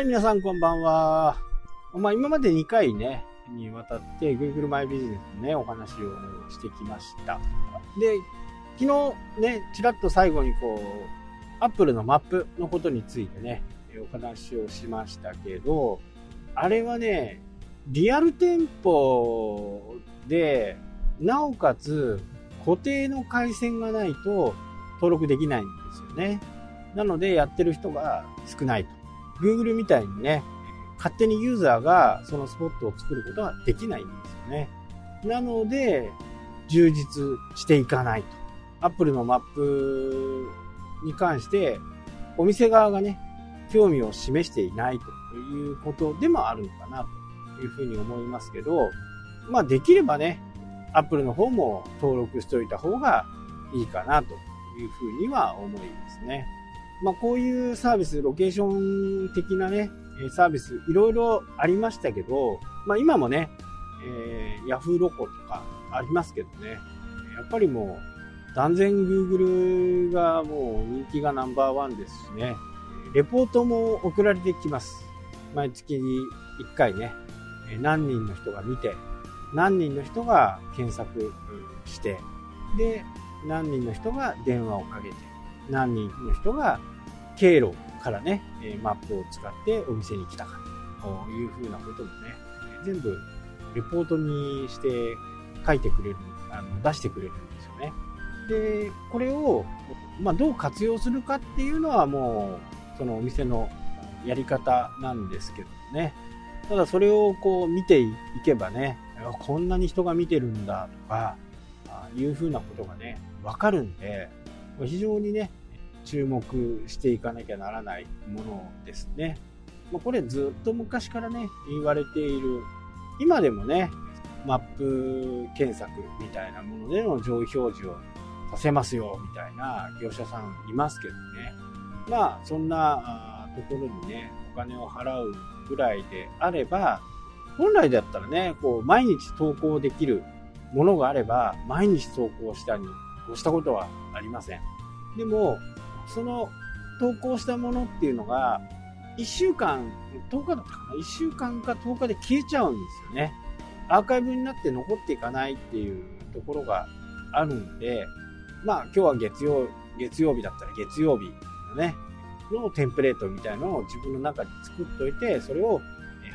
はい、皆さんこんばんは。まあ、今まで2回ね、にわたって Google マイビジネスのね、お話をしてきました。で、昨日ね、ちらっと最後にこう、Apple のマップのことについてね、お話をしましたけど、あれはね、リアル店舗で、なおかつ固定の回線がないと登録できないんですよね。なのでやってる人が少ないと。Google みたいにね、勝手にユーザーがそのスポットを作ることはできないんですよね。なので、充実していかないと。Apple のマップに関して、お店側がね、興味を示していないということでもあるのかなというふうに思いますけど、まあできればね、Apple の方も登録しておいた方がいいかなというふうには思いますね。まあ、こういうサービス、ロケーション的なね、サービス、いろいろありましたけど、まあ、今もね、えー、Yahoo ロコとかありますけどね、やっぱりもう、断然 Google がもう人気がナンバーワンですしね、レポートも送られてきます。毎月に1回ね、何人の人が見て、何人の人が検索して、で、何人の人が電話をかけて、何人の人が経路からね、えマップを使ってお店に来たかというふうなこともね、全部レポートにして書いてくれる、あの出してくれるんですよね。で、これを、まあ、どう活用するかっていうのはもう、そのお店のやり方なんですけどね。ただそれをこう見ていけばね、こんなに人が見てるんだとか、いうふうなことがね、わかるんで、非常にね、注目していかなきゃならないものですね。まあ、これずっと昔からね、言われている、今でもね、マップ検索みたいなものでの上位表示をさせますよ、みたいな業者さんいますけどね。まあ、そんなところにね、お金を払うぐらいであれば、本来だったらね、こう、毎日投稿できるものがあれば、毎日投稿したに、こうしたことはありません。でも、その投稿したものっていうのが、1週間、10日だったかな ?1 週間か10日で消えちゃうんですよね。アーカイブになって残っていかないっていうところがあるんで、まあ今日は月曜、月曜日だったら月曜日のね、のテンプレートみたいのを自分の中で作っといて、それを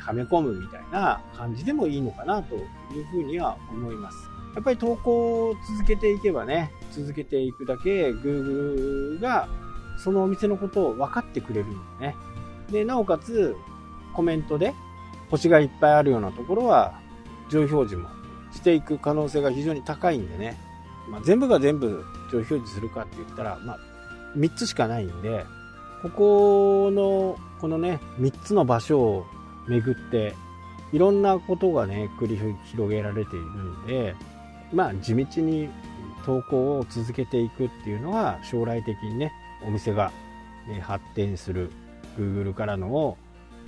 はめ込むみたいな感じでもいいのかなというふうには思います。やっぱり投稿を続けていけばね、続けていくだけ Google がそのお店のことを分かってくれるんでね。で、なおかつ、コメントで星がいっぱいあるようなところは、上表示もしていく可能性が非常に高いんでね。まあ、全部が全部上表示するかって言ったら、まあ、3つしかないんで、ここの、このね、3つの場所を巡って、いろんなことがね、繰り広げられているんで、まあ、地道に投稿を続けていくっていうのは、将来的にね、お店が発展する Google からの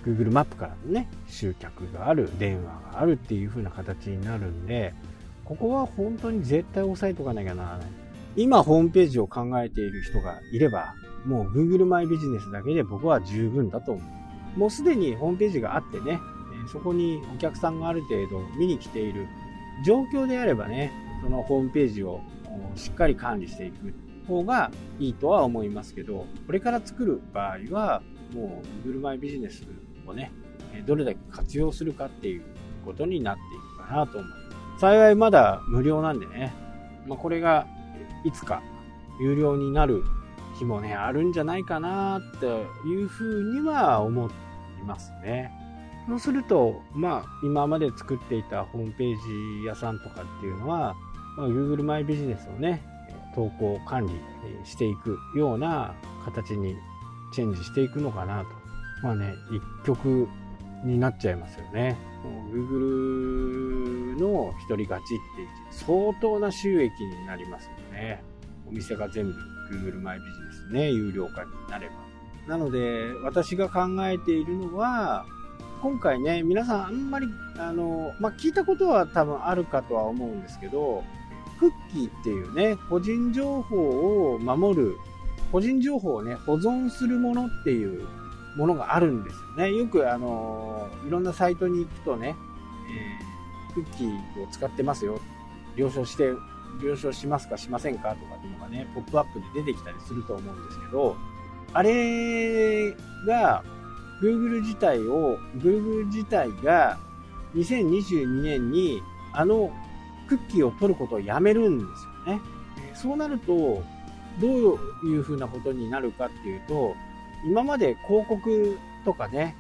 Google マップからのね集客がある電話があるっていう風な形になるんでここは本当に絶対押さえとかなきゃならない。今ホームページを考えている人がいればもう Google マイビジネスだけで僕は十分だと思う。もうすでにホームページがあってねそこにお客さんがある程度見に来ている状況であればねそのホームページをしっかり管理していく方がいいとは思いますけど、これから作る場合は、もう Google マイビジネスをね、どれだけ活用するかっていうことになっていくかなと思います。幸いまだ無料なんでね、まあ、これがいつか有料になる日もね、あるんじゃないかなっていうふうには思いますね。そうすると、まあ、今まで作っていたホームページ屋さんとかっていうのは、まあ、Google マイビジネスをね、投稿管理していくような形にチェンジしていくのかなと。まあね、一曲になっちゃいますよね。Google の一人勝ちって相当な収益になりますよね。お店が全部 Google マイビジネスね、有料化になれば。なので、私が考えているのは、今回ね、皆さんあんまり、あの、まあ、聞いたことは多分あるかとは思うんですけど、クッキーっていうね、個人情報を守る、個人情報をね、保存するものっていうものがあるんですよね。よく、あのいろんなサイトに行くとね、えー、クッキーを使ってますよ。了承して、了承しますかしませんかとかっていうのがね、ポップアップで出てきたりすると思うんですけど、あれが、Google 自体を、Google 自体が2022年にあのクッキーを取ることをやめるんですよね。そうなると、どういうふうなことになるかっていうと、今まで広告とかね、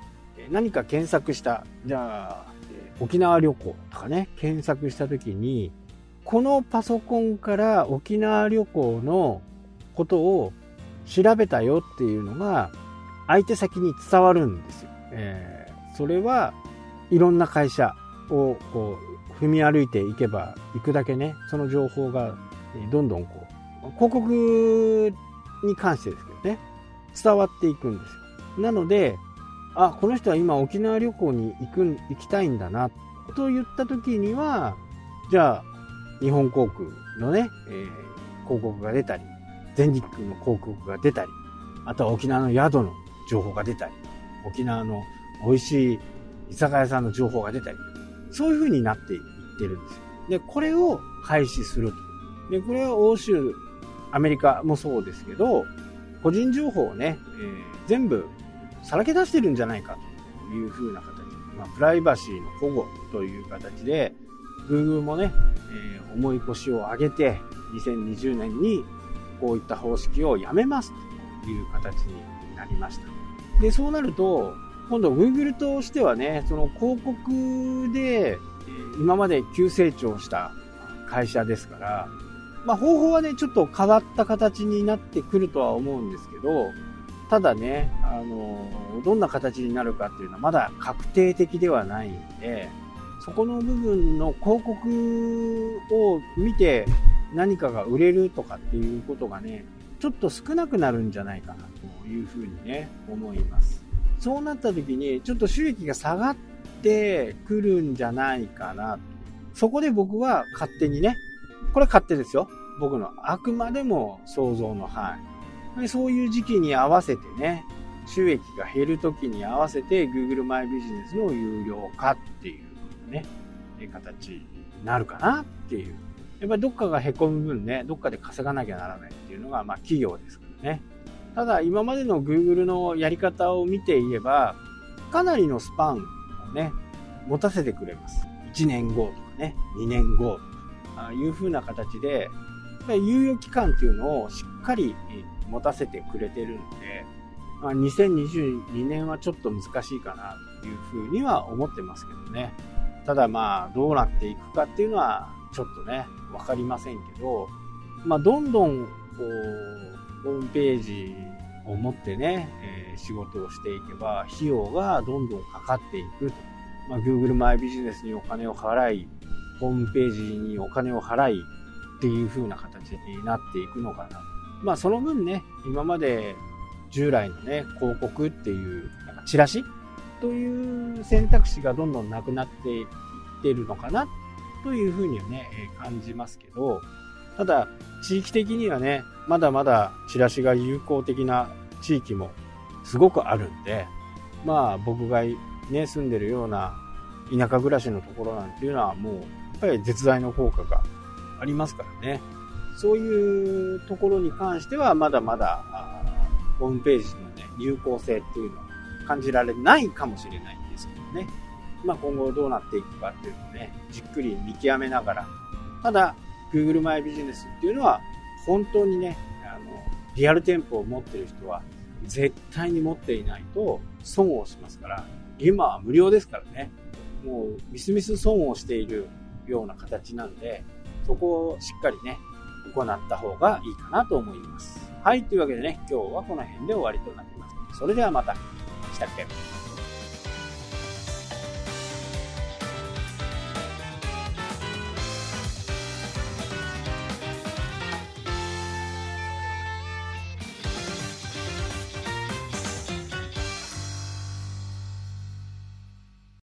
何か検索した、じゃあ、沖縄旅行とかね、検索した時に、このパソコンから沖縄旅行のことを調べたよっていうのが、相手先に伝わるんですよ。えー、それはいろんな会社をこう踏み歩いていけば行くだけね、その情報がどんどんこう、広告に関してですけどね、伝わっていくんですよ。なので、あ、この人は今沖縄旅行に行く、行きたいんだな、と言った時には、じゃあ、日本航空のね、えー、広告が出たり、全日空の広告が出たり、あとは沖縄の宿の情報が出たり、沖縄の美味しい居酒屋さんの情報が出たり、そういう風になっていってるんですよ。で、これを廃止すると。で、これは欧州、アメリカもそうですけど、個人情報をね、えー、全部さらけ出してるんじゃないかという風な形。まあ、プライバシーの保護という形で、Google もね、えー、重い腰を上げて、2020年にこういった方式をやめますという形になりました。で、そうなると、今度 Google としてはね、その広告で今まで急成長した会社ですから、まあ、方法はね、ちょっと変わった形になってくるとは思うんですけど、ただね、あの、どんな形になるかっていうのはまだ確定的ではないんで、そこの部分の広告を見て何かが売れるとかっていうことがね、ちょっと少なくなるんじゃないかなというふうにね、思います。そうなった時に、ちょっと収益が下がってくるんじゃないかな。そこで僕は勝手にね、これ勝手ですよ。僕のあくまでも想像の範囲。そういう時期に合わせてね、収益が減る時に合わせて Google マイビジネスの有料化っていうね、形になるかなっていう。やっぱりどっかが凹む分ね、どっかで稼がなきゃならないっていうのが、まあ企業ですからね。ただ今までの Google のやり方を見ていれば、かなりのスパンをね、持たせてくれます。1年後とかね、2年後とか、いう風な形で、猶予期間っていうのをしっかり持たせてくれてるんで、まあ、2022年はちょっと難しいかなというふうには思ってますけどね。ただまあ、どうなっていくかっていうのは、ちょっとね、わかりませんけど、まあ、どんどん、こう、ホームページを持ってね、えー、仕事をしていけば、費用がどんどんかかっていくと。まあ、Google マイビジネスにお金を払い、ホームページにお金を払いっていう風な形になっていくのかな。まあ、その分ね、今まで従来のね、広告っていう、なんかチラシという選択肢がどんどんなくなっていってるのかなというふうにはね、感じますけど、ただ、地域的にはね、まだまだチラシが有効的な地域もすごくあるんで、まあ僕がね、住んでるような田舎暮らしのところなんていうのはもう、やっぱり絶大の効果がありますからね。そういうところに関してはまだまだ、ホームページのね、有効性っていうのは感じられないかもしれないんですけどね。まあ今後どうなっていくかっていうのをね、じっくり見極めながら、ただ、Google マイビジネスっていうのは、本当にね、あの、リアル店舗を持ってる人は、絶対に持っていないと損をしますから、今は無料ですからね、もうみすみす損をしているような形なんで、そこをしっかりね、行った方がいいかなと思います。はい、というわけでね、今日はこの辺で終わりとなります。それではまた。したっけ